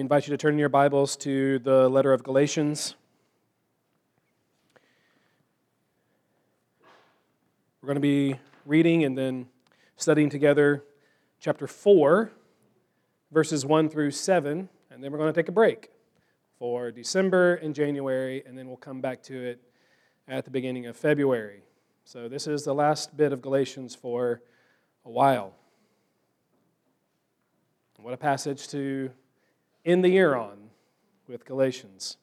Me invite you to turn in your Bibles to the letter of Galatians. We're going to be reading and then studying together chapter 4, verses 1 through 7, and then we're going to take a break for December and January, and then we'll come back to it at the beginning of February. So, this is the last bit of Galatians for a while. What a passage to end the year on with Galatians.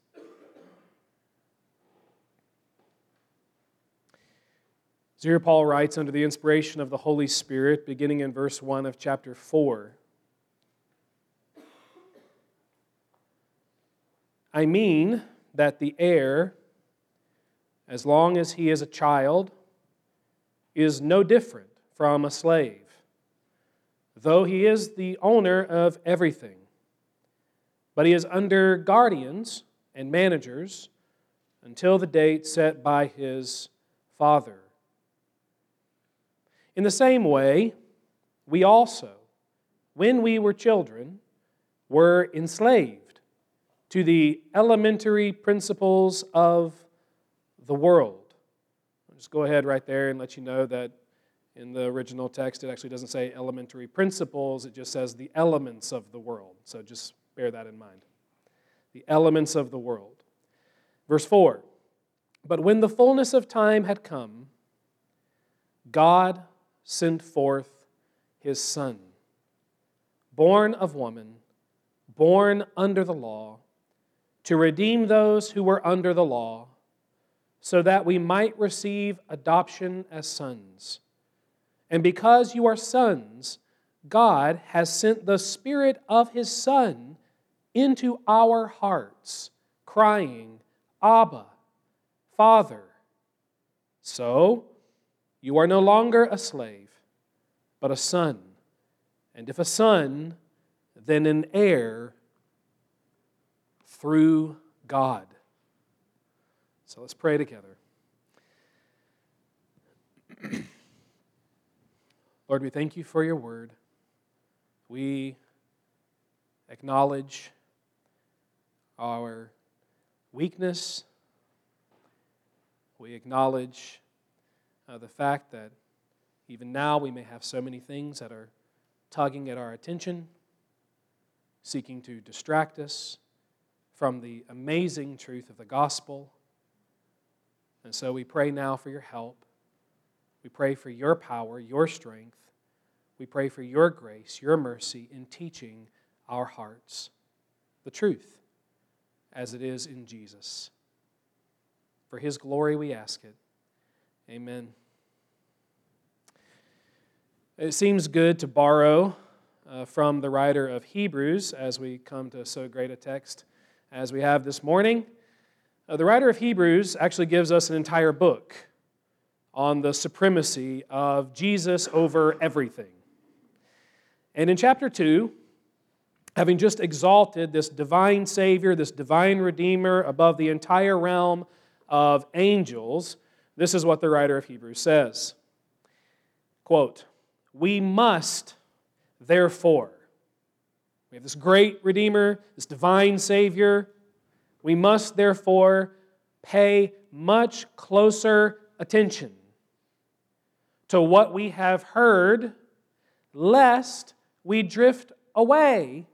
So here Paul writes under the inspiration of the Holy Spirit, beginning in verse 1 of chapter 4. I mean that the heir, as long as he is a child, is no different from a slave, though he is the owner of everything. But he is under guardians and managers until the date set by his father. In the same way, we also, when we were children, were enslaved to the elementary principles of the world. I'll just go ahead right there and let you know that in the original text, it actually doesn't say elementary principles, it just says the elements of the world. So just bear that in mind. The elements of the world. Verse 4 But when the fullness of time had come, God sent forth his Son, born of woman, born under the law, to redeem those who were under the law, so that we might receive adoption as sons. And because you are sons, God has sent the Spirit of His Son into our hearts, crying, Abba, Father. So, you are no longer a slave, but a son. And if a son, then an heir through God. So let's pray together. Lord, we thank you for your word. We acknowledge our weakness. We acknowledge uh, the fact that even now we may have so many things that are tugging at our attention, seeking to distract us from the amazing truth of the gospel. And so we pray now for your help. We pray for your power, your strength. We pray for your grace, your mercy in teaching our hearts the truth as it is in Jesus. For his glory we ask it. Amen. It seems good to borrow uh, from the writer of Hebrews as we come to so great a text as we have this morning. Uh, the writer of Hebrews actually gives us an entire book on the supremacy of Jesus over everything. And in chapter 2, having just exalted this divine Savior, this divine Redeemer above the entire realm of angels, this is what the writer of Hebrews says. Quote, we must, therefore, we have this great Redeemer, this divine Savior. We must, therefore, pay much closer attention to what we have heard, lest we drift away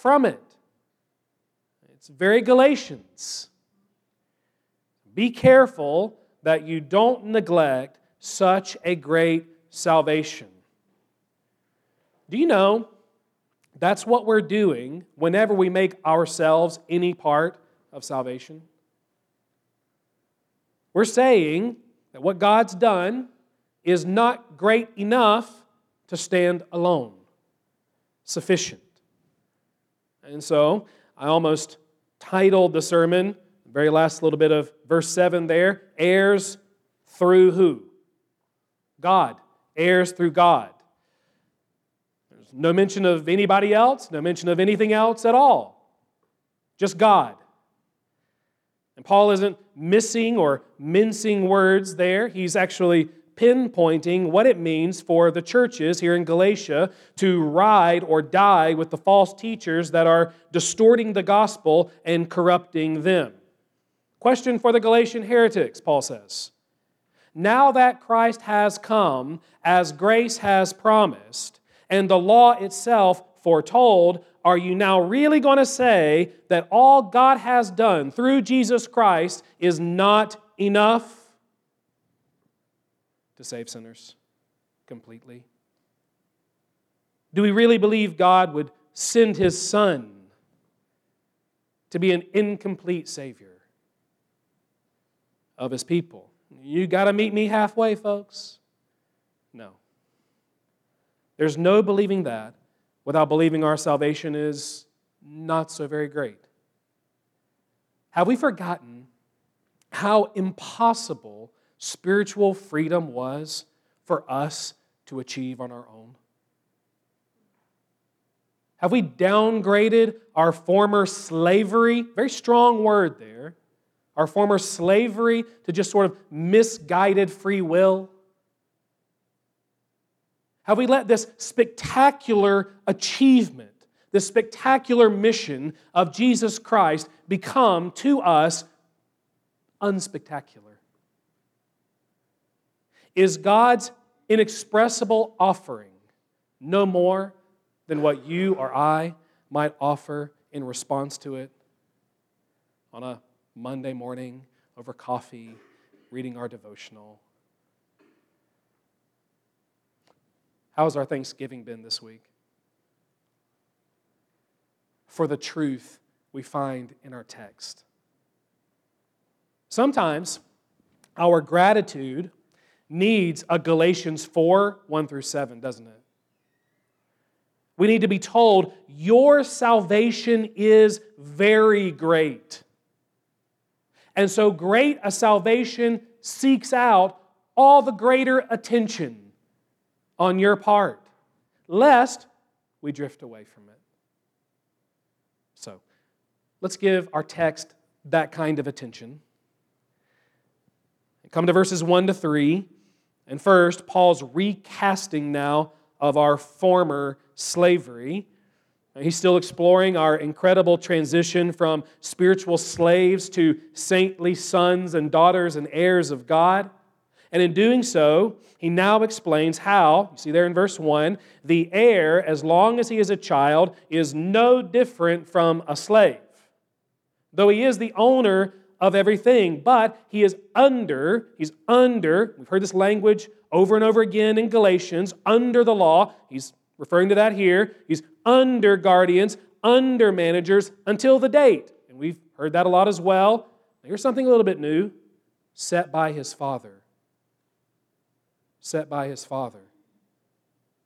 from it. It's very Galatians. Be careful that you don't neglect such a great salvation. Do you know that's what we're doing whenever we make ourselves any part of salvation? We're saying that what God's done is not great enough to stand alone, sufficient. And so I almost titled the sermon, the very last little bit of verse 7 there, heirs through who? God. Heirs through God. There's no mention of anybody else, no mention of anything else at all. Just God. And Paul isn't missing or mincing words there. He's actually pinpointing what it means for the churches here in Galatia to ride or die with the false teachers that are distorting the gospel and corrupting them. Question for the Galatian heretics, Paul says. Now that Christ has come, as grace has promised, and the law itself foretold, are you now really going to say that all God has done through Jesus Christ is not enough to save sinners completely? Do we really believe God would send his Son to be an incomplete Savior of his people? You got to meet me halfway, folks. No. There's no believing that without believing our salvation is not so very great. Have we forgotten how impossible spiritual freedom was for us to achieve on our own? Have we downgraded our former slavery? Very strong word there. Our former slavery to just sort of misguided free will? Have we let this spectacular achievement, this spectacular mission of Jesus Christ become to us unspectacular? Is God's inexpressible offering no more than what you or I might offer in response to it on a Monday morning over coffee, reading our devotional? How has our Thanksgiving been this week? For the truth we find in our text. Sometimes our gratitude needs a Galatians 4 1 through 7, doesn't it? We need to be told, Your salvation is very great. And so great a salvation seeks out all the greater attention on your part, lest we drift away from it. So, let's give our text that kind of attention. Come to verses 1 to 3. And first, Paul's recasting now of our former slavery. He's still exploring our incredible transition from spiritual slaves to saintly sons and daughters and heirs of God. And in doing so, he now explains how, you see there in verse 1, the heir, as long as he is a child, is no different from a slave. Though he is the owner of everything, but he is under, he's under, we've heard this language over and over again in Galatians, under the law. He's referring to that here. He's under guardians, under managers until the date. And we've heard that a lot as well. Here's something a little bit new set by his father set by his Father.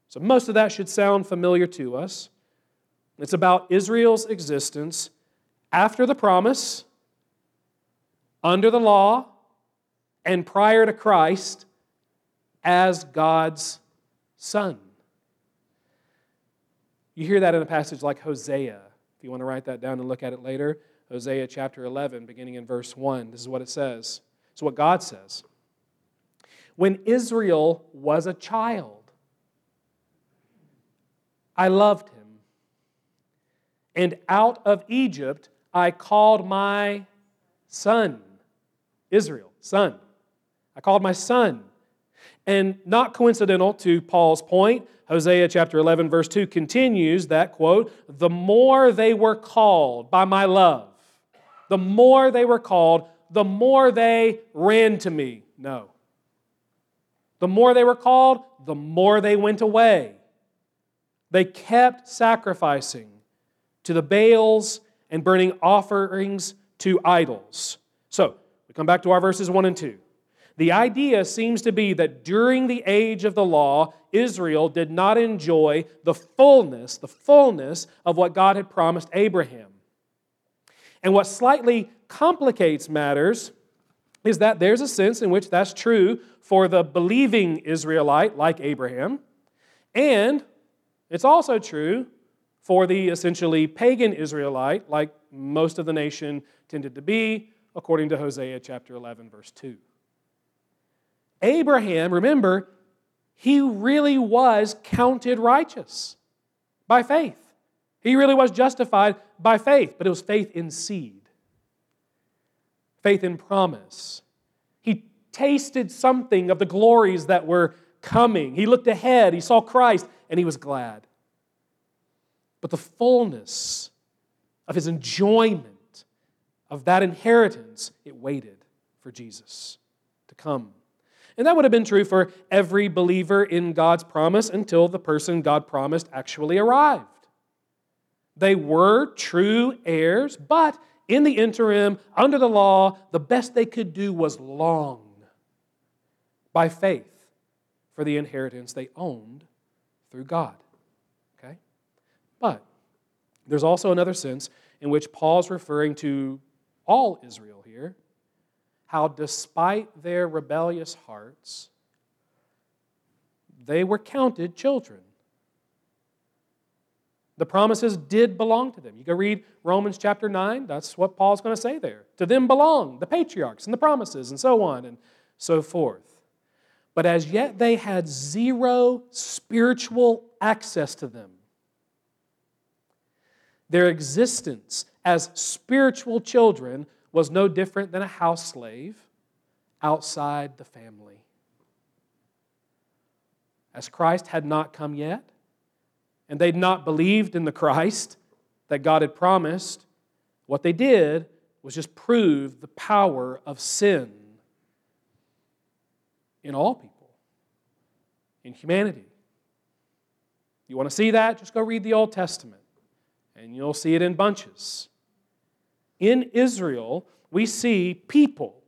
So, most of that should sound familiar to us. It's about Israel's existence after the promise, under the law, and prior to Christ as God's Son. You hear that in a passage like Hosea. If you want to write that down and look at it later, Hosea chapter 11, beginning in verse 1. This is what it says. It's what God says when Israel was a child. I loved him. And out of Egypt I called my son, Israel, son. I called my son. And not coincidental to Paul's point, Hosea chapter 11, verse 2 continues that quote, the more they were called by my love, the more they were called, the more they ran to me. No. The more they were called, the more they went away. They kept sacrificing to the Baals and burning offerings to idols. So, come back to our verses 1 and 2. The idea seems to be that during the age of the law, Israel did not enjoy the fullness, the fullness of what God had promised Abraham. And what slightly complicates matters is that there's a sense in which that's true for the believing Israelite, like Abraham, and it's also true for the essentially pagan Israelite, like most of the nation tended to be, according to Hosea chapter 11, verse 2. Abraham, remember, he really was counted righteous by faith. He really was justified by faith, but it was faith in seed, faith in promise. He tasted something of the glories that were coming. He looked ahead, he saw Christ, and he was glad. But the fullness of his enjoyment of that inheritance, it waited for Jesus to come. And that would have been true for every believer in God's promise until the person God promised actually arrived. They were true heirs, but in the interim, under the law, the best they could do was long by faith for the inheritance they owned through God. Okay? But there's also another sense in which Paul's referring to all Israel here how, despite their rebellious hearts, they were counted children. The promises did belong to them. You can read Romans chapter 9, that's what Paul's going to say there. To them belong the patriarchs and the promises, and so on and so forth. But as yet they had zero spiritual access to them. Their existence as spiritual children was no different than a house slave outside the family. As Christ had not come yet, and they'd not believed in the Christ that God had promised, what they did was just prove the power of sin in all people, in humanity. You want to see that? Just go read the Old Testament, and you'll see it in bunches in Israel, we see people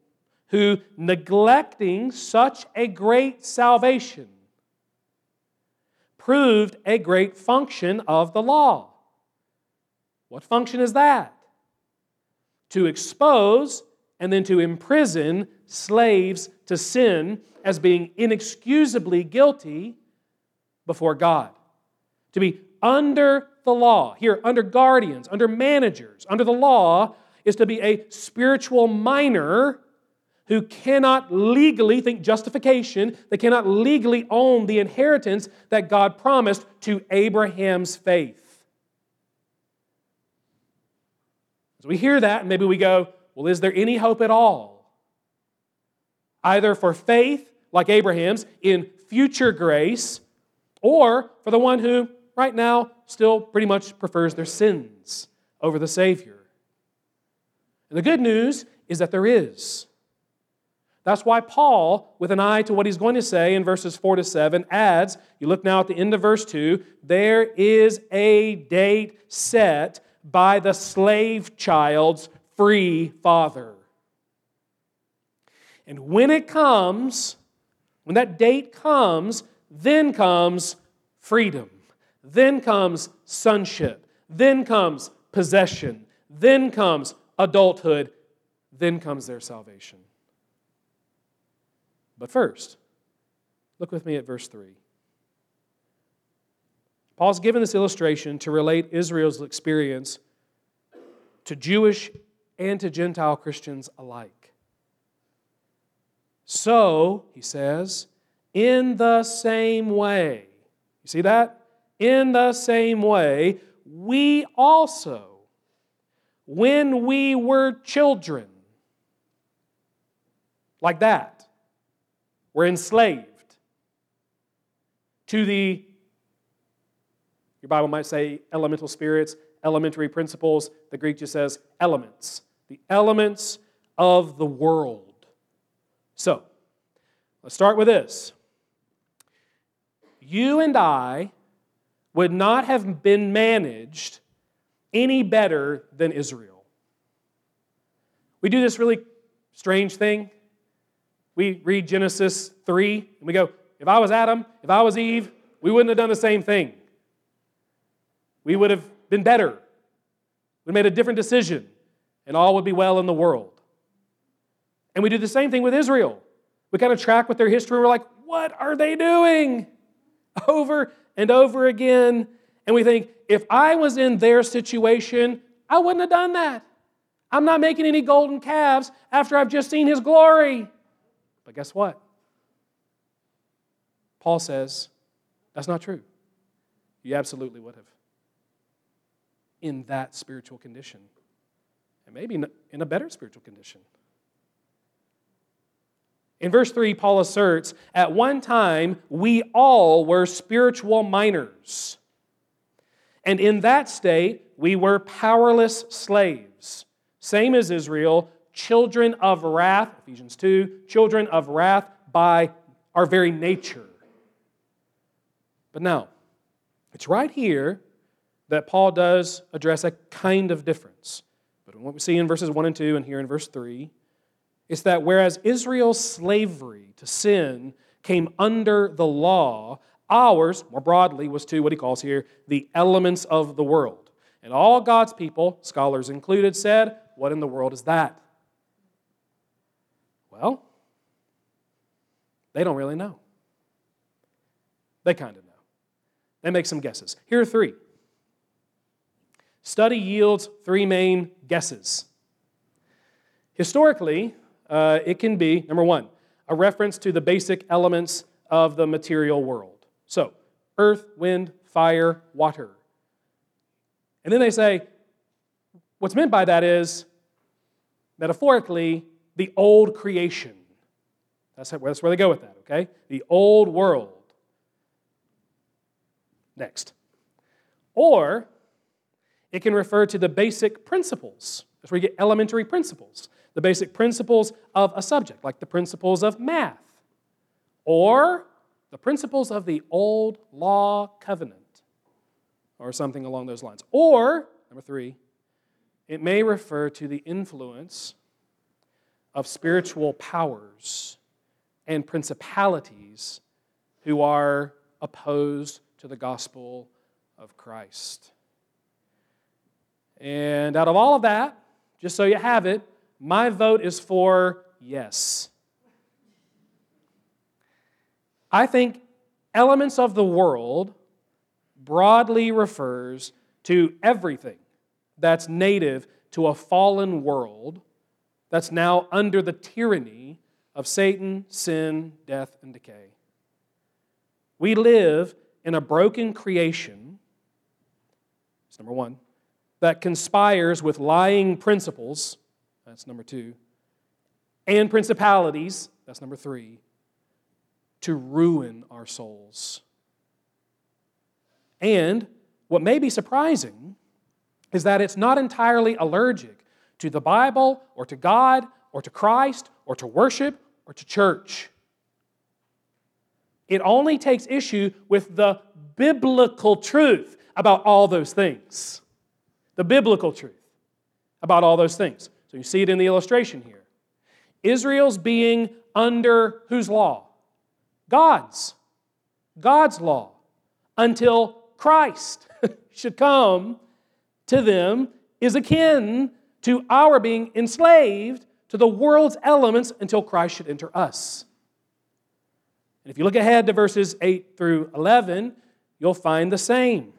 who, neglecting such a great salvation, proved a great function of the law. What function is that? To expose and then to imprison slaves to sin as being inexcusably guilty before God. To be under the law, here, under guardians, under managers, under the law, is to be a spiritual minor who cannot legally think justification, they cannot legally own the inheritance that God promised to Abraham's faith. So we hear that, and maybe we go, well, is there any hope at all? Either for faith, like Abraham's, in future grace, or for the one who right now still pretty much prefers their sins over the Savior. And the good news is that there is. That's why Paul, with an eye to what he's going to say in verses 4 to 7, adds, you look now at the end of verse 2, there is a date set by the slave child's free father. And when it comes, when that date comes, then comes freedom. Then comes sonship. Then comes possession. Then comes adulthood. Then comes their salvation. But first, look with me at verse 3. Paul's given this illustration to relate Israel's experience to Jewish and to Gentile Christians alike. So, he says, in the same way, you see that? In the same way, we also, when we were children, like that, were enslaved to the, your Bible might say elemental spirits, elementary principles. The Greek just says elements, the elements of the world. So, let's start with this. You and I would not have been managed any better than Israel. We do this really strange thing. we read Genesis 3 and we go, if I was Adam, if I was Eve, we wouldn't have done the same thing. We would have been better. We made a different decision, and all would be well in the world. And we do the same thing with Israel. We kind of track with their history. We're like, what are they doing? Over and over again. And we think, if I was in their situation, I wouldn't have done that. I'm not making any golden calves after I've just seen his glory. But guess what? Paul says that's not true. You absolutely would have. In that spiritual condition. And maybe in a better spiritual condition. In verse 3, Paul asserts, At one time, we all were spiritual minors. And in that state, we were powerless slaves, same as Israel, children of wrath, Ephesians 2, children of wrath by our very nature. But now, it's right here that Paul does address a kind of difference. But what we see in verses 1 and 2 and here in verse 3 is that whereas Israel's slavery to sin came under the law, ours, more broadly, was to what he calls here the elements of the world. And all God's people, scholars included, said, What in the world is that? Well, they don't really know. They kind of know. They make some guesses. Here are three. Study yields three main guesses. Historically, uh, it can be, number one, a reference to the basic elements of the material world. So, earth, wind, fire, water. And then they say, what's meant by that is, metaphorically, the old creation. That's, that's where they go with that, okay? The old world. Next. Or it can refer to the basic principles. That's where you get elementary principles the basic principles of a subject, like the principles of math, or the principles of the old law covenant, or something along those lines. Or, number three, it may refer to the influence of spiritual powers and principalities who are opposed to the gospel of Christ. And out of all of that, just so you have it, my vote is for yes. I think elements of the world broadly refers to everything that's native to a fallen world that's now under the tyranny of Satan, sin, death, and decay. We live in a broken creation, that's number one, that conspires with lying principles that's number two. And principalities, that's number three, to ruin our souls. And what may be surprising is that it's not entirely allergic to the Bible or to God or to Christ or to worship or to church. It only takes issue with the biblical truth about all those things. The biblical truth about all those things. So you see it in the illustration here. Israel's being under whose law? God's. God's law. Until Christ should come to them is akin to our being enslaved to the world's elements until Christ should enter us. And if you look ahead to verses 8 through 11, you'll find the same.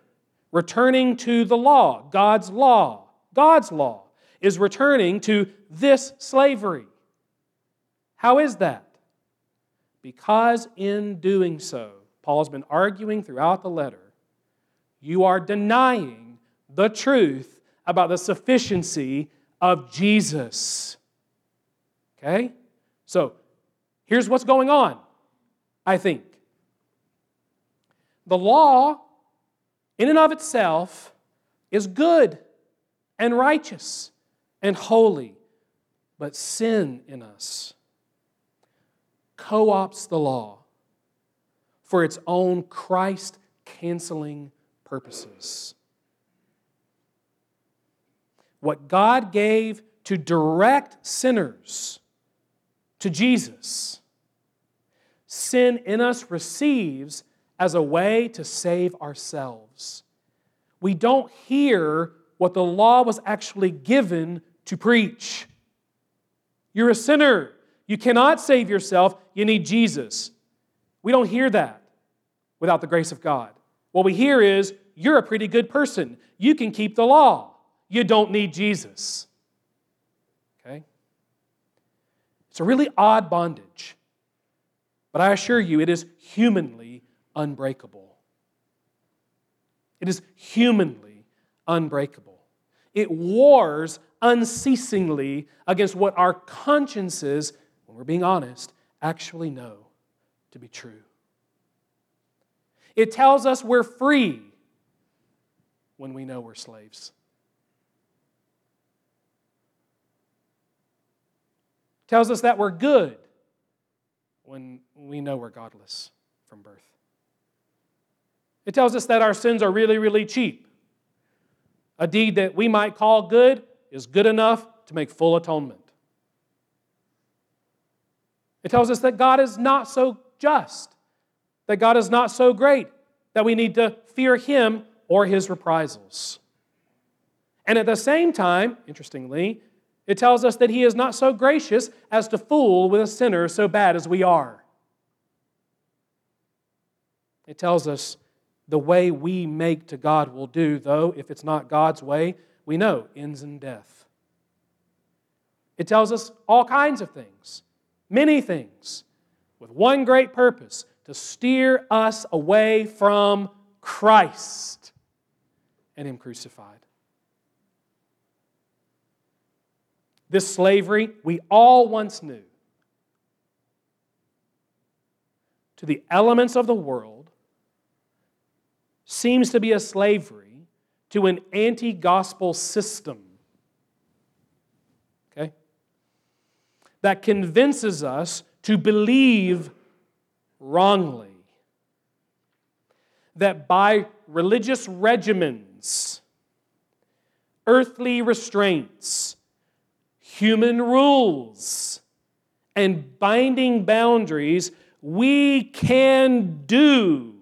Returning to the law, God's law, God's law is returning to this slavery. How is that? Because in doing so, Paul has been arguing throughout the letter, you are denying the truth about the sufficiency of Jesus. Okay? So, here's what's going on, I think. The law, in and of itself, is good and righteous and holy, but sin in us co opts the law for its own Christ canceling purposes. What God gave to direct sinners to Jesus sin in us receives as a way to save ourselves. We don't hear what the law was actually given to preach. You're a sinner. You cannot save yourself. You need Jesus. We don't hear that without the grace of God. What we hear is, you're a pretty good person. You can keep the law. You don't need Jesus. Okay? It's a really odd bondage. But I assure you, it is humanly unbreakable. It is humanly unbreakable. It wars unceasingly against what our consciences, when we're being honest, actually know to be true. It tells us we're free when we know we're slaves. It tells us that we're good when we know we're godless from birth. It tells us that our sins are really, really cheap. A deed that we might call good is good enough to make full atonement. It tells us that God is not so just, that God is not so great, that we need to fear Him or His reprisals. And at the same time, interestingly, it tells us that He is not so gracious as to fool with a sinner so bad as we are. It tells us the way we make to God will do, though, if it's not God's way, we know ends in death. It tells us all kinds of things, many things, with one great purpose to steer us away from Christ and Him crucified. This slavery we all once knew to the elements of the world seems to be a slavery to an anti gospel system. Okay? That convinces us to believe wrongly. That by religious regimens, earthly restraints, human rules, and binding boundaries, we can do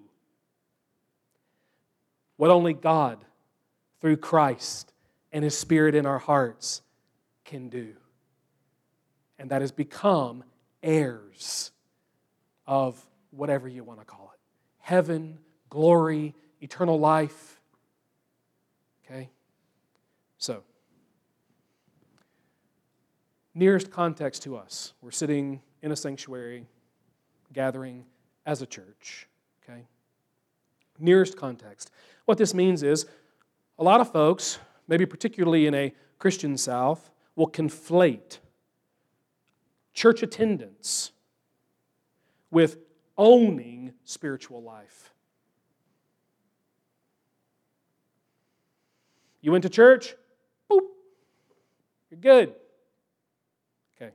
what only God, through Christ and His Spirit in our hearts, can do. And that is become heirs of whatever you want to call it heaven, glory, eternal life. Okay? So, nearest context to us we're sitting in a sanctuary, gathering as a church. Okay? Nearest context. What this means is a lot of folks, maybe particularly in a Christian South, will conflate church attendance with owning spiritual life. You went to church? Boop. You're good. Okay.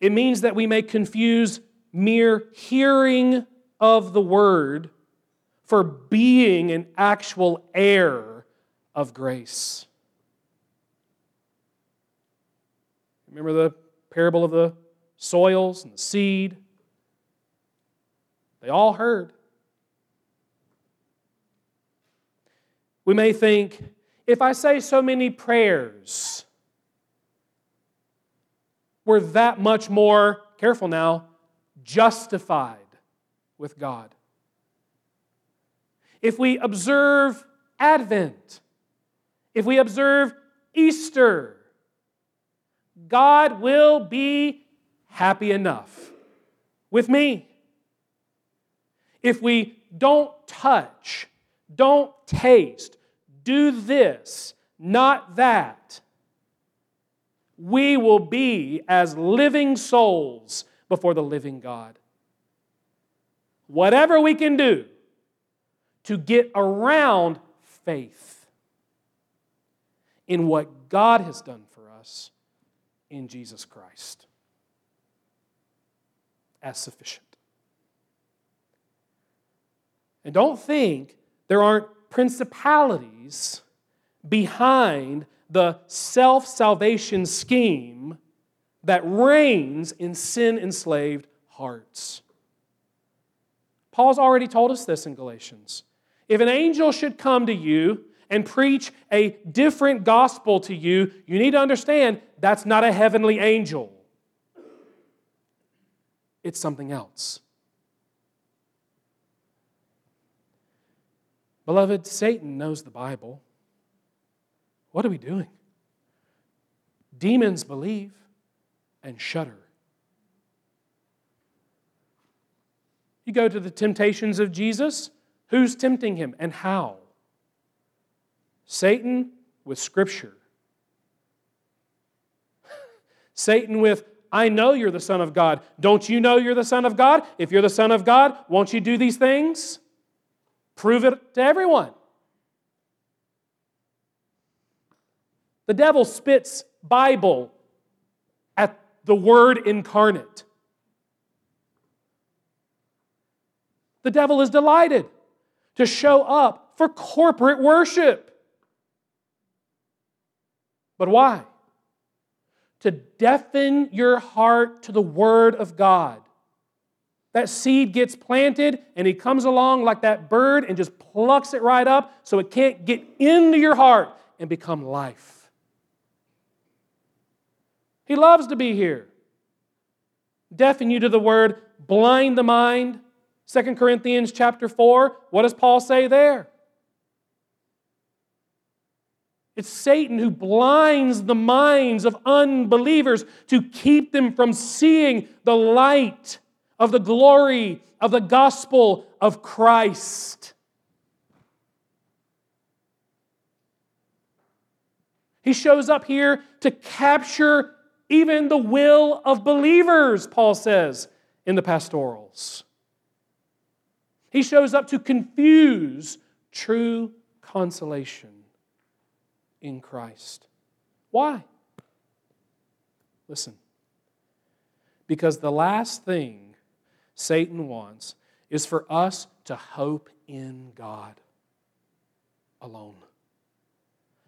It means that we may confuse mere hearing of the word for being an actual heir of grace. Remember the parable of the soils and the seed? They all heard. We may think, if I say so many prayers, we're that much more, careful now, justified with God. If we observe Advent, if we observe Easter, God will be happy enough with me. If we don't touch, don't taste, do this, not that, we will be as living souls before the living God. Whatever we can do to get around faith in what God has done for us in Jesus Christ as sufficient. And don't think there aren't principalities behind the self salvation scheme that reigns in sin enslaved hearts. Paul's already told us this in Galatians. If an angel should come to you and preach a different gospel to you, you need to understand that's not a heavenly angel. It's something else. Beloved, Satan knows the Bible. What are we doing? Demons believe and shudder. You go to the temptations of Jesus, who's tempting him and how? Satan with Scripture. Satan with, I know you're the Son of God. Don't you know you're the Son of God? If you're the Son of God, won't you do these things? Prove it to everyone. The devil spits Bible at the Word incarnate. The devil is delighted to show up for corporate worship. But why? To deafen your heart to the Word of God. That seed gets planted and he comes along like that bird and just plucks it right up so it can't get into your heart and become life. He loves to be here. Deafen you to the word, blind the mind. 2 Corinthians chapter 4, what does Paul say there? It's Satan who blinds the minds of unbelievers to keep them from seeing the light of the glory of the gospel of Christ. He shows up here to capture even the will of believers, Paul says in the pastorals. He shows up to confuse true consolation in Christ. Why? Listen. Because the last thing Satan wants is for us to hope in God alone.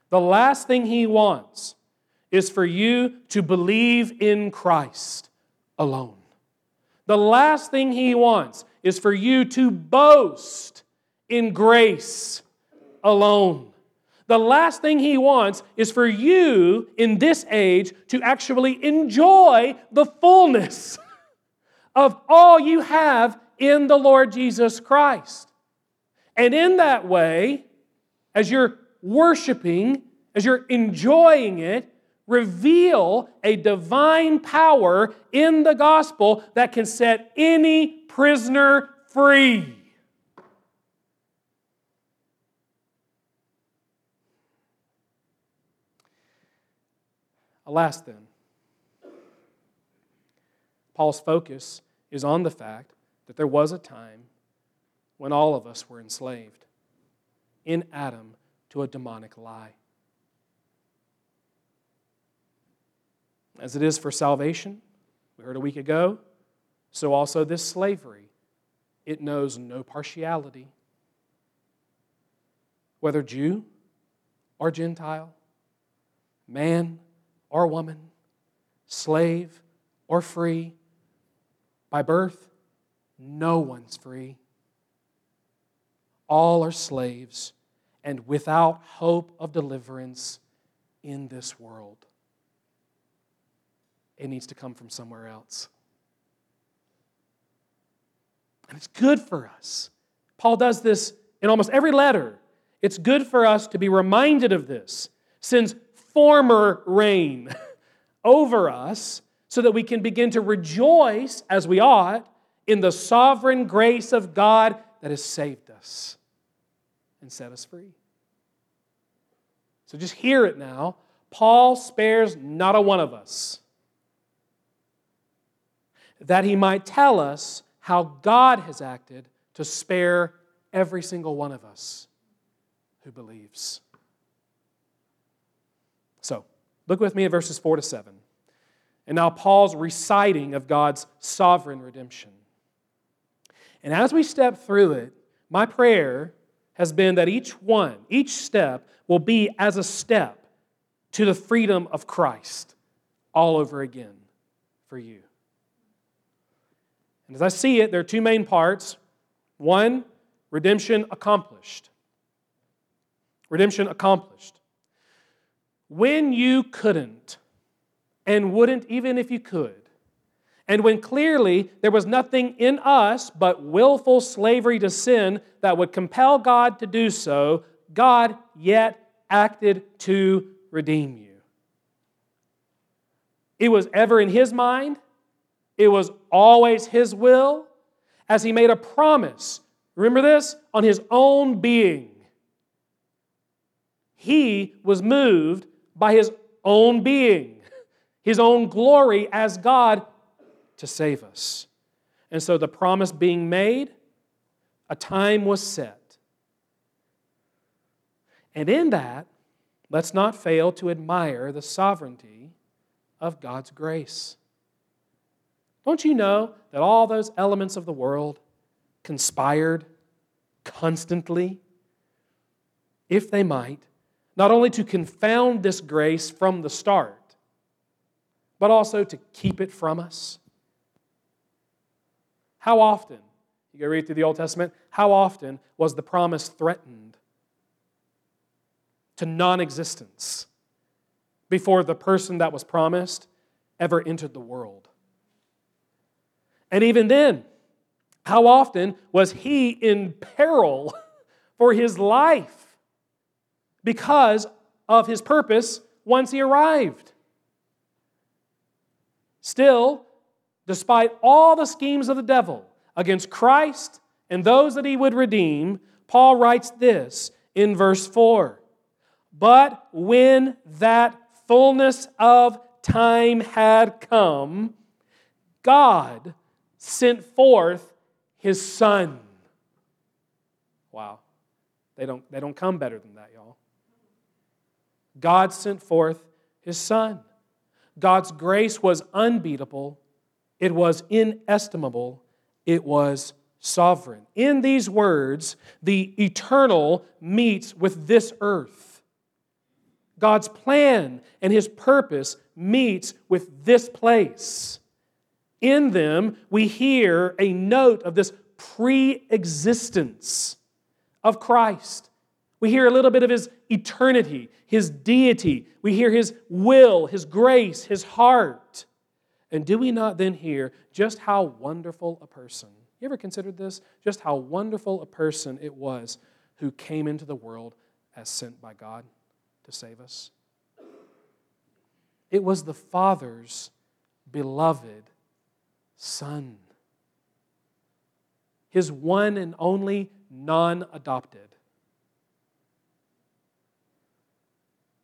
The last thing he wants is for you to believe in Christ alone. The last thing he wants is for you to boast in grace alone. The last thing he wants is for you in this age to actually enjoy the fullness of all you have in the Lord Jesus Christ. And in that way, as you're worshiping, as you're enjoying it, reveal a divine power in the gospel that can set any prisoner free. Alas, then, Paul's focus is on the fact that there was a time when all of us were enslaved in Adam to a demonic lie. As it is for salvation, we heard a week ago, so also this slavery. It knows no partiality. Whether Jew or Gentile, man or woman, slave or free, by birth, no one's free. All are slaves and without hope of deliverance in this world. It needs to come from somewhere else. And it's good for us. Paul does this in almost every letter. It's good for us to be reminded of this, since former reign over us so that we can begin to rejoice as we ought in the sovereign grace of God that has saved us and set us free. So just hear it now. Paul spares not a one of us, that he might tell us how God has acted to spare every single one of us who believes. So, look with me at verses 4 to 7. And now Paul's reciting of God's sovereign redemption. And as we step through it, my prayer has been that each one, each step, will be as a step to the freedom of Christ all over again for you. And as I see it, there are two main parts. One, redemption accomplished. Redemption accomplished. When you couldn't, and wouldn't even if you could, and when clearly there was nothing in us but willful slavery to sin that would compel God to do so, God yet acted to redeem you. It was ever in His mind, it was always His will, as He made a promise. Remember this? On His own being. He was moved by His own being, His own glory as God to save us. And so the promise being made, a time was set. And in that, let's not fail to admire the sovereignty of God's grace. Don't you know that all those elements of the world conspired constantly, if they might, not only to confound this grace from the start, but also to keep it from us? How often, you go read through the Old Testament, how often was the promise threatened to non existence before the person that was promised ever entered the world? And even then, how often was he in peril for his life because of his purpose once he arrived? Still, despite all the schemes of the devil against Christ and those that he would redeem, Paul writes this in verse 4 But when that fullness of time had come, God sent forth his son. Wow. They don't, they don't come better than that, y'all. God sent forth his son. God's grace was unbeatable, it was inestimable, it was sovereign. In these words, the eternal meets with this earth. God's plan and his purpose meets with this place. In them, we hear a note of this pre existence of Christ. We hear a little bit of his eternity, his deity. We hear his will, his grace, his heart. And do we not then hear just how wonderful a person? You ever considered this? Just how wonderful a person it was who came into the world as sent by God to save us? It was the Father's beloved son. His one and only non adopted.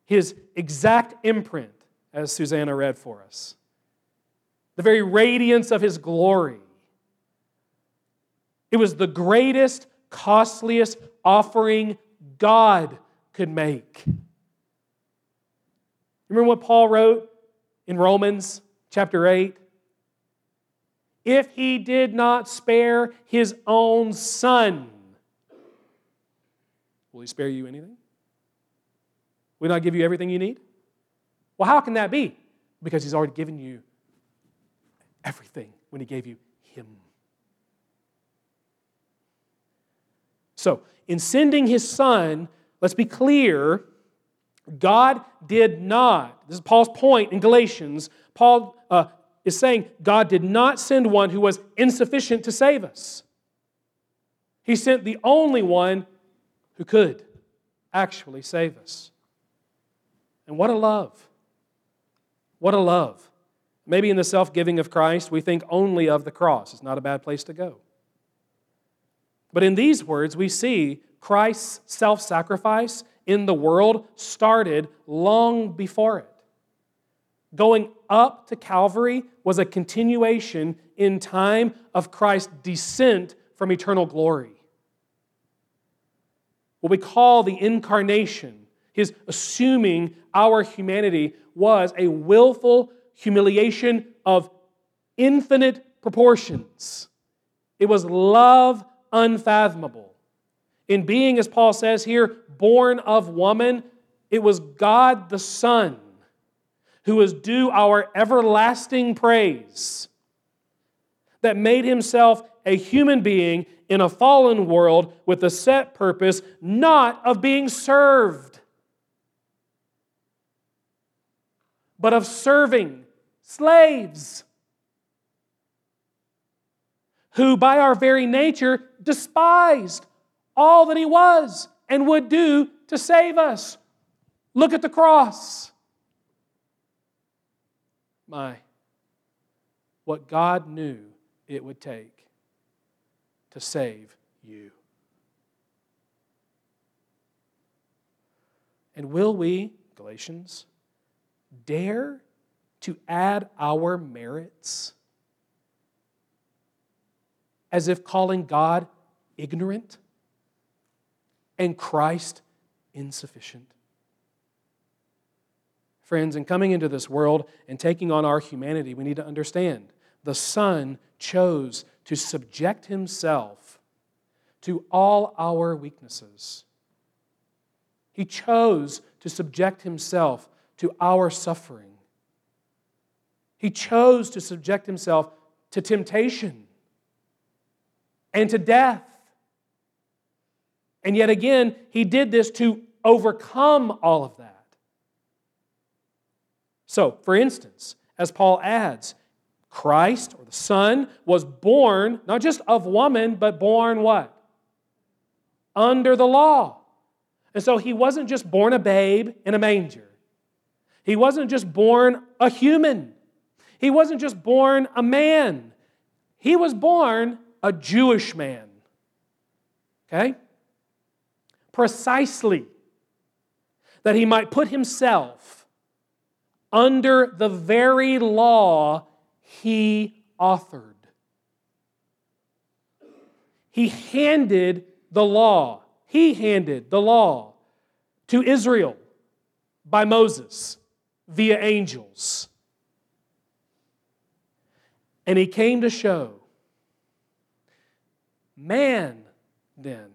His exact imprint, as Susanna read for us. The very radiance of his glory. It was the greatest, costliest offering God could make. Remember what Paul wrote in Romans chapter 8? If he did not spare his own son, will he spare you anything? Will he not give you everything you need? Well, how can that be? Because he's already given you everything when he gave you him. So, in sending his son, let's be clear, God did not, this is Paul's point in Galatians, Paul uh, is saying God did not send one who was insufficient to save us. He sent the only one who could actually save us. And what a love! What a love. Maybe in the self giving of Christ, we think only of the cross. It's not a bad place to go. But in these words, we see Christ's self sacrifice in the world started long before it. Going up to Calvary was a continuation in time of Christ's descent from eternal glory. What we call the incarnation, his assuming our humanity, was a willful humiliation of infinite proportions. It was love unfathomable. In being, as Paul says here, born of woman, it was God the Son who is due our everlasting praise, that made himself a human being in a fallen world with a set purpose, not of being served, but of serving slaves who, by our very nature, despised all that he was and would do to save us. Look at the cross. My, what God knew it would take to save you. And will we, Galatians, dare to add our merits as if calling God ignorant and Christ insufficient. Friends, in coming into this world and taking on our humanity, we need to understand the Son chose to subject himself to all our weaknesses. He chose to subject himself to our suffering. He chose to subject himself to temptation and to death. And yet again, he did this to overcome all of that. So, for instance, as Paul adds, Christ or the Son was born not just of woman, but born what? Under the law. And so he wasn't just born a babe in a manger. He wasn't just born a human. He wasn't just born a man. He was born a Jewish man. Okay? Precisely that he might put himself under the very law he authored. He handed the law, he handed the law to Israel by Moses via angels. And he came to show Man, then,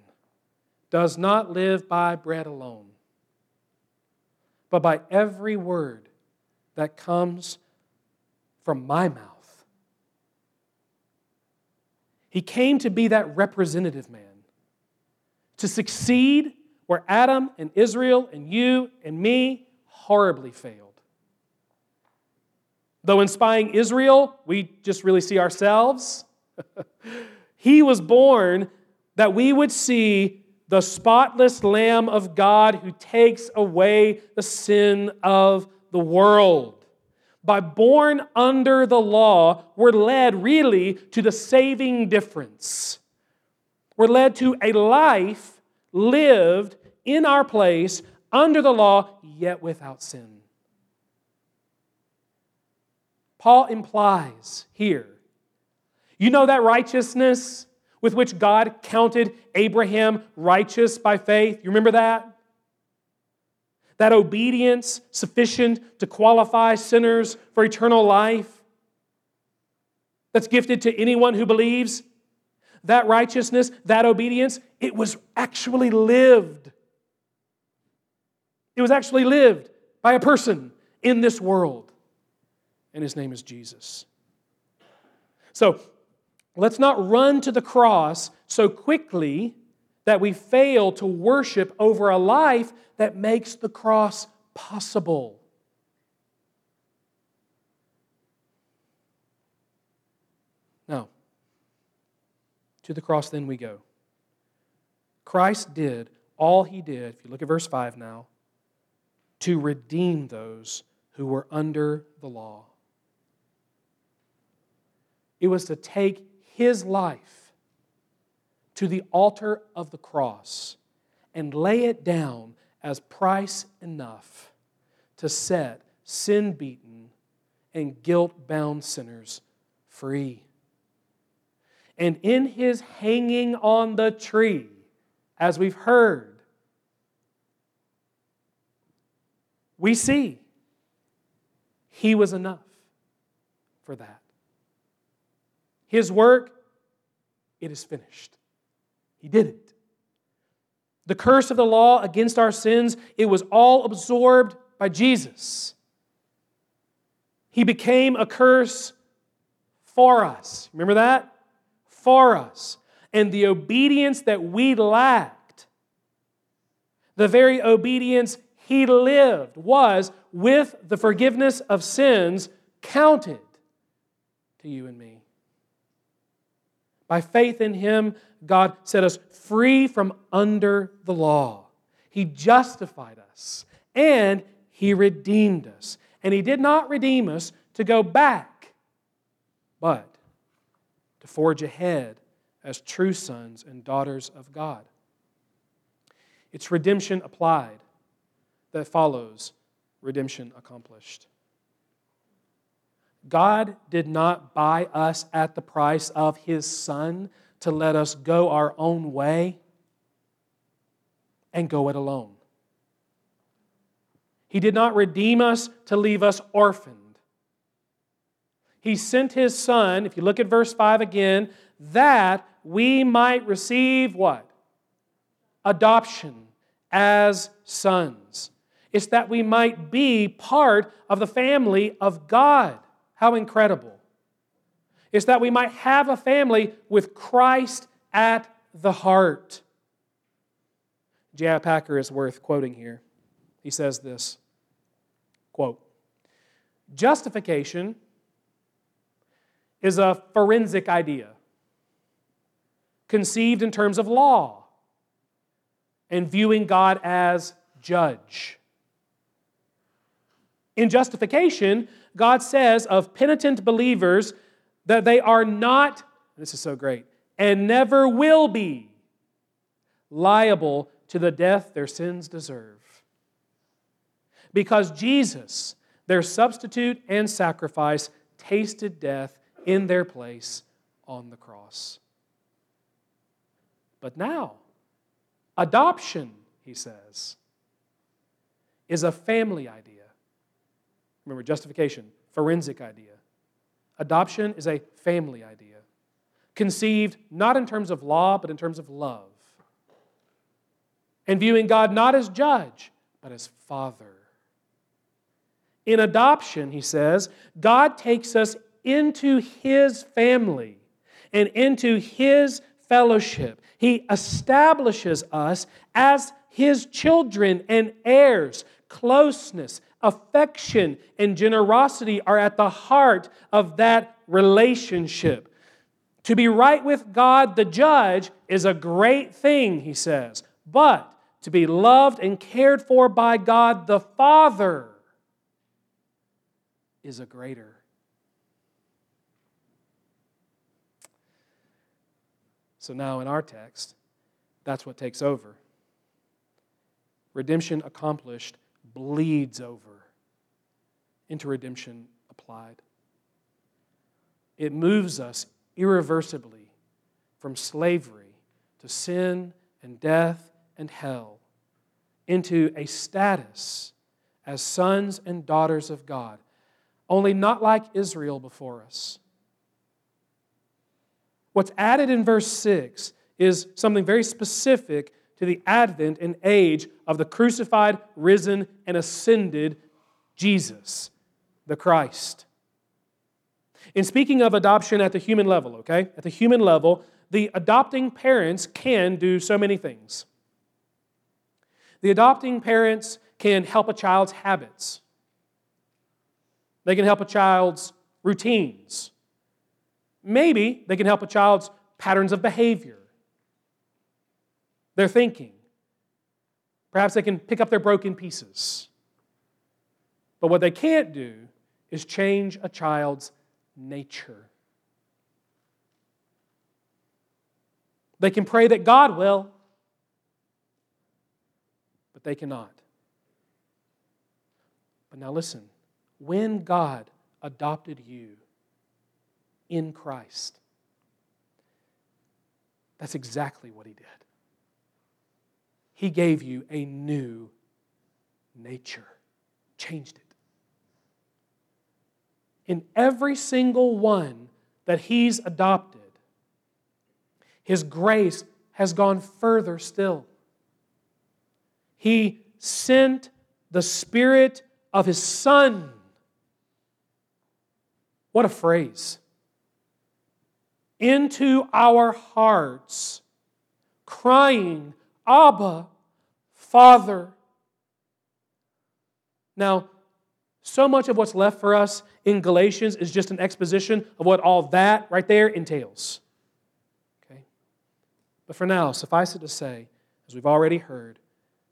does not live by bread alone, but by every word that comes from my mouth. He came to be that representative man, to succeed where Adam and Israel and you and me horribly failed. Though in spying Israel, we just really see ourselves. He was born that we would see the spotless Lamb of God who takes away the sin of the world. By born under the law, we're led really to the saving difference. We're led to a life lived in our place under the law, yet without sin. Paul implies here you know that righteousness with which God counted Abraham righteous by faith? You remember that? That obedience sufficient to qualify sinners for eternal life? That's gifted to anyone who believes? That righteousness, that obedience, it was actually lived. It was actually lived by a person in this world. And his name is Jesus. So, Let's not run to the cross so quickly that we fail to worship over a life that makes the cross possible. No. To the cross, then we go. Christ did all he did, if you look at verse 5 now, to redeem those who were under the law. It was to take his life to the altar of the cross and lay it down as price enough to set sin beaten and guilt bound sinners free. And in his hanging on the tree, as we've heard, we see he was enough for that. His work, it is finished. He did it. The curse of the law against our sins, it was all absorbed by Jesus. He became a curse for us. Remember that? for us. And the obedience that we lacked, the very obedience he lived, was with the forgiveness of sins counted to you and me. By faith in him, God set us free from under the law. He justified us and he redeemed us. And he did not redeem us to go back, but to forge ahead as true sons and daughters of God. It's redemption applied that follows redemption accomplished. God did not buy us at the price of His Son to let us go our own way and go it alone. He did not redeem us to leave us orphaned. He sent His Son, if you look at verse 5 again, that we might receive what? Adoption as sons. It's that we might be part of the family of God. How incredible. It's that we might have a family with Christ at the heart. J.I. Packer is worth quoting here. He says this quote, Justification is a forensic idea conceived in terms of law and viewing God as judge. In justification, God says of penitent believers that they are not, this is so great, and never will be liable to the death their sins deserve. Because Jesus, their substitute and sacrifice, tasted death in their place on the cross. But now, adoption, he says, is a family idea. Remember, justification, forensic idea. Adoption is a family idea, conceived not in terms of law, but in terms of love. And viewing God not as judge, but as father. In adoption, he says, God takes us into his family and into his fellowship. He establishes us as his children and heirs. Closeness, affection, and generosity are at the heart of that relationship. To be right with God, the judge, is a great thing, he says. But to be loved and cared for by God, the Father, is a greater. So now in our text, that's what takes over. Redemption accomplished bleeds over into redemption applied. It moves us irreversibly from slavery to sin and death and hell into a status as sons and daughters of God, only not like Israel before us. What's added in verse 6 is something very specific to the advent and age of the crucified, risen, and ascended Jesus, the Christ. In speaking of adoption at the human level, okay, at the human level, the adopting parents can do so many things. The adopting parents can help a child's habits, they can help a child's routines, Maybe they can help a child's patterns of behavior, their thinking. Perhaps they can pick up their broken pieces. But what they can't do is change a child's nature. They can pray that God will, but they cannot. But now listen when God adopted you, in Christ. That's exactly what he did. He gave you a new nature, changed it. In every single one that he's adopted, his grace has gone further still. He sent the Spirit of his Son. What a phrase into our hearts, crying, Abba, Father. Now, so much of what's left for us in Galatians is just an exposition of what all that right there entails. Okay? But for now, suffice it to say, as we've already heard,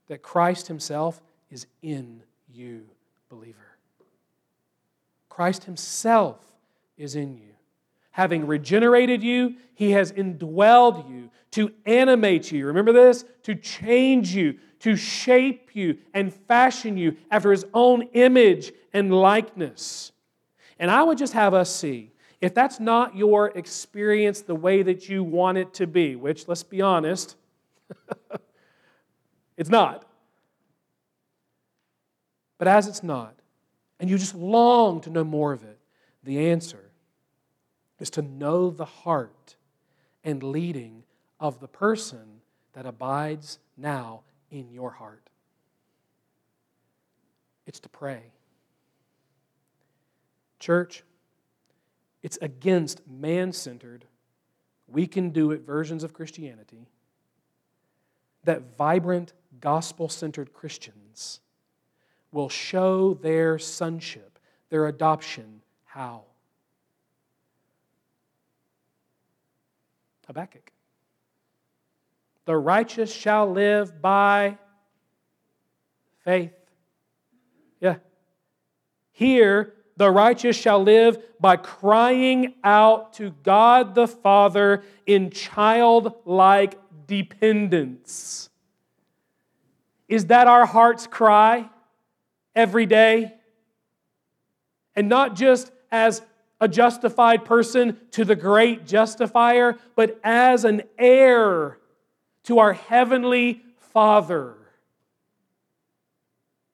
that Christ Himself is in you, believer. Christ Himself is in you. Having regenerated you, He has indwelled you to animate you. Remember this? To change you, to shape you and fashion you after His own image and likeness. And I would just have us see if that's not your experience the way that you want it to be, which, let's be honest, it's not. But as it's not, and you just long to know more of it, the answer is to know the heart and leading of the person that abides now in your heart. It's to pray. Church, it's against man centered, we can do it versions of Christianity that vibrant, gospel centered Christians will show their sonship, their adoption. How? Habakkuk. The righteous shall live by faith. Yeah. Here, the righteous shall live by crying out to God the Father in childlike dependence. Is that our heart's cry every day? And not just as a justified person to the great justifier, but as an heir to our heavenly Father.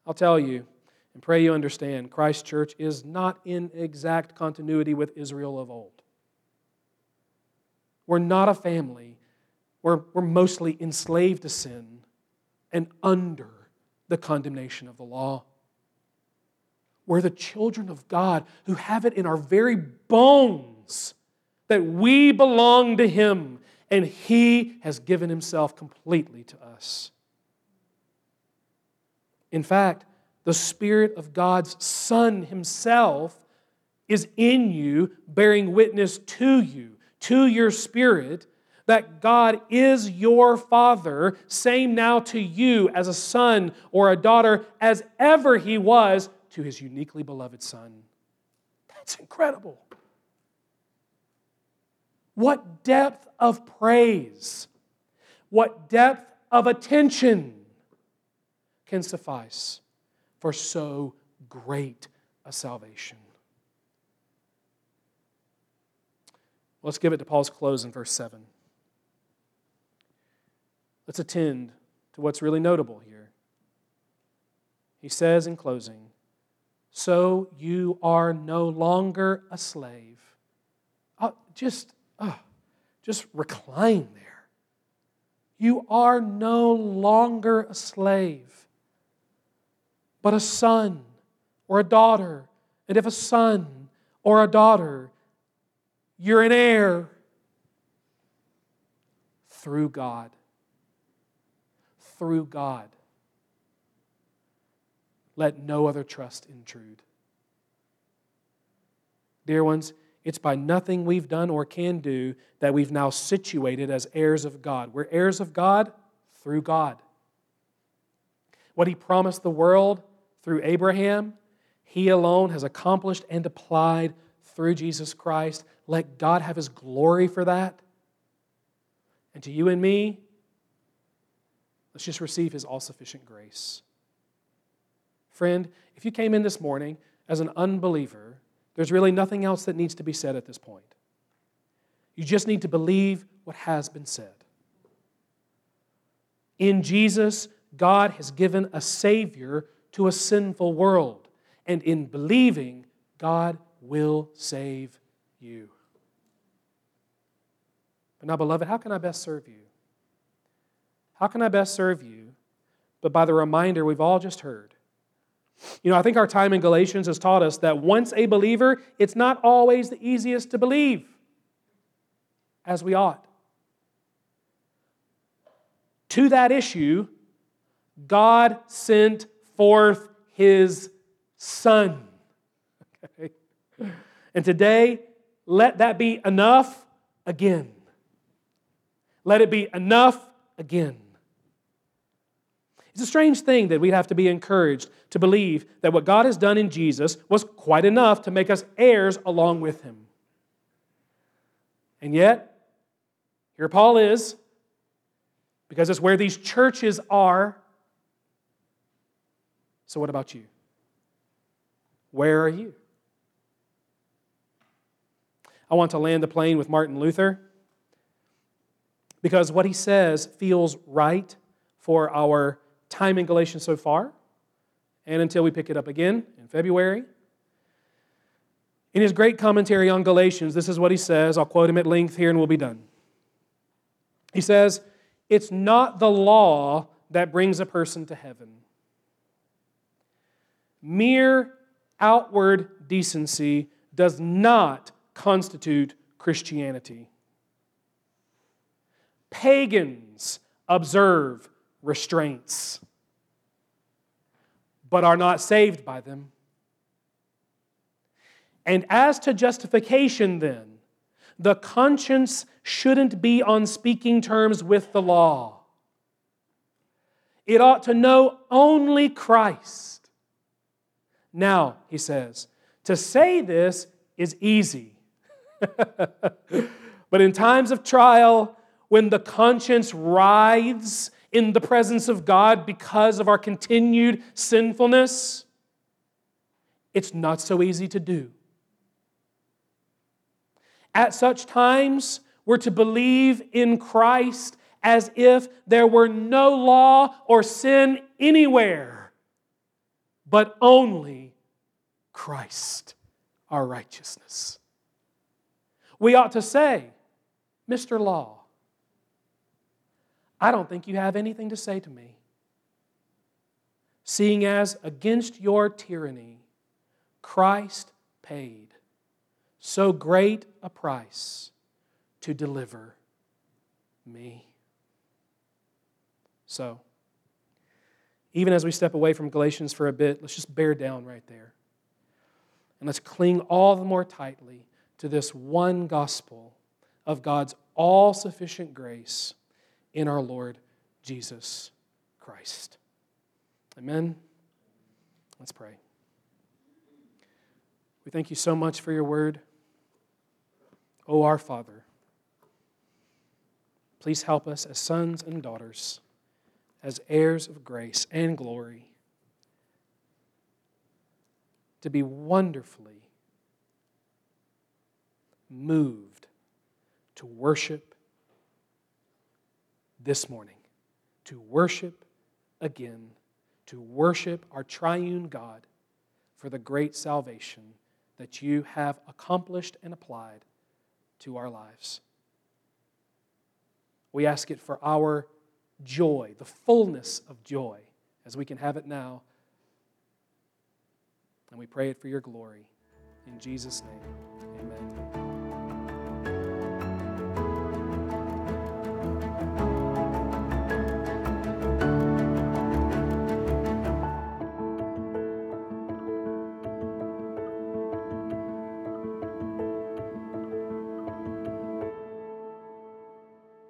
I'll tell you and pray you understand Christ Church is not in exact continuity with Israel of old. We're not a family. We're, we're mostly enslaved to sin and under the condemnation of the law. We're the children of God who have it in our very bones that we belong to Him and He has given Himself completely to us. In fact, the Spirit of God's Son Himself is in you, bearing witness to you, to your spirit, that God is your Father, same now to you as a son or a daughter as ever He was to His uniquely beloved Son. That's incredible. What depth of praise, what depth of attention can suffice for so great a salvation. Let's give it to Paul's close in verse 7. Let's attend to what's really notable here. He says in closing, So you are no longer a slave. Oh, just, oh, just recline there. You are no longer a slave, but a son or a daughter. And if a son or a daughter, you're an heir through God. Through God. Let no other trust intrude. Dear ones, it's by nothing we've done or can do that we've now situated as heirs of God. We're heirs of God through God. What He promised the world through Abraham, He alone has accomplished and applied through Jesus Christ. Let God have His glory for that. And to you and me, let's just receive His all sufficient grace. Friend, if you came in this morning as an unbeliever, there's really nothing else that needs to be said at this point. You just need to believe what has been said. In Jesus, God has given a Savior to a sinful world. And in believing, God will save you. But now, beloved, how can I best serve you? How can I best serve you? But by the reminder we've all just heard. You know, I think our time in Galatians has taught us that once a believer, it's not always the easiest to believe. as we ought. To that issue, God sent forth his Son. Okay? And today, let that be enough again. Let it be enough again. It's a strange thing that we have to be encouraged to believe that what God has done in Jesus was quite enough to make us heirs along with him. And yet, here Paul is, because it's where these churches are. So, what about you? Where are you? I want to land the plane with Martin Luther because what he says feels right for our time in Galatians so far and until we pick it up again in February. In his great commentary on Galatians, this is what he says. I'll quote him at length here and we'll be done. He says, It's not the law that brings a person to heaven. Mere outward decency does not constitute Christianity. Pagans observe restraints, but are not saved by them. And as to justification, then, the conscience shouldn't be on speaking terms with the law. It ought to know only Christ. Now, he says, to say this is easy. but in times of trial, when the conscience writhes in the presence of God because of our continued sinfulness, it's not so easy to do. At such times, we're to believe in Christ as if there were no law or sin anywhere, but only Christ, our righteousness. We ought to say, Mr. Law, I don't think you have anything to say to me. Seeing as against your tyranny, Christ paid so great a price to deliver me. So, even as we step away from Galatians for a bit, let's just bear down right there. And let's cling all the more tightly to this one gospel of God's all sufficient grace in our Lord Jesus Christ. Amen. Let's pray. We thank you so much for your word. O oh, our Father, please help us as sons and daughters, as heirs of grace and glory, to be wonderfully moved to worship this morning, to worship again, to worship our triune God for the great salvation that you have accomplished and applied to our lives. We ask it for our joy, the fullness of joy, as we can have it now. And we pray it for your glory. In Jesus' name, amen.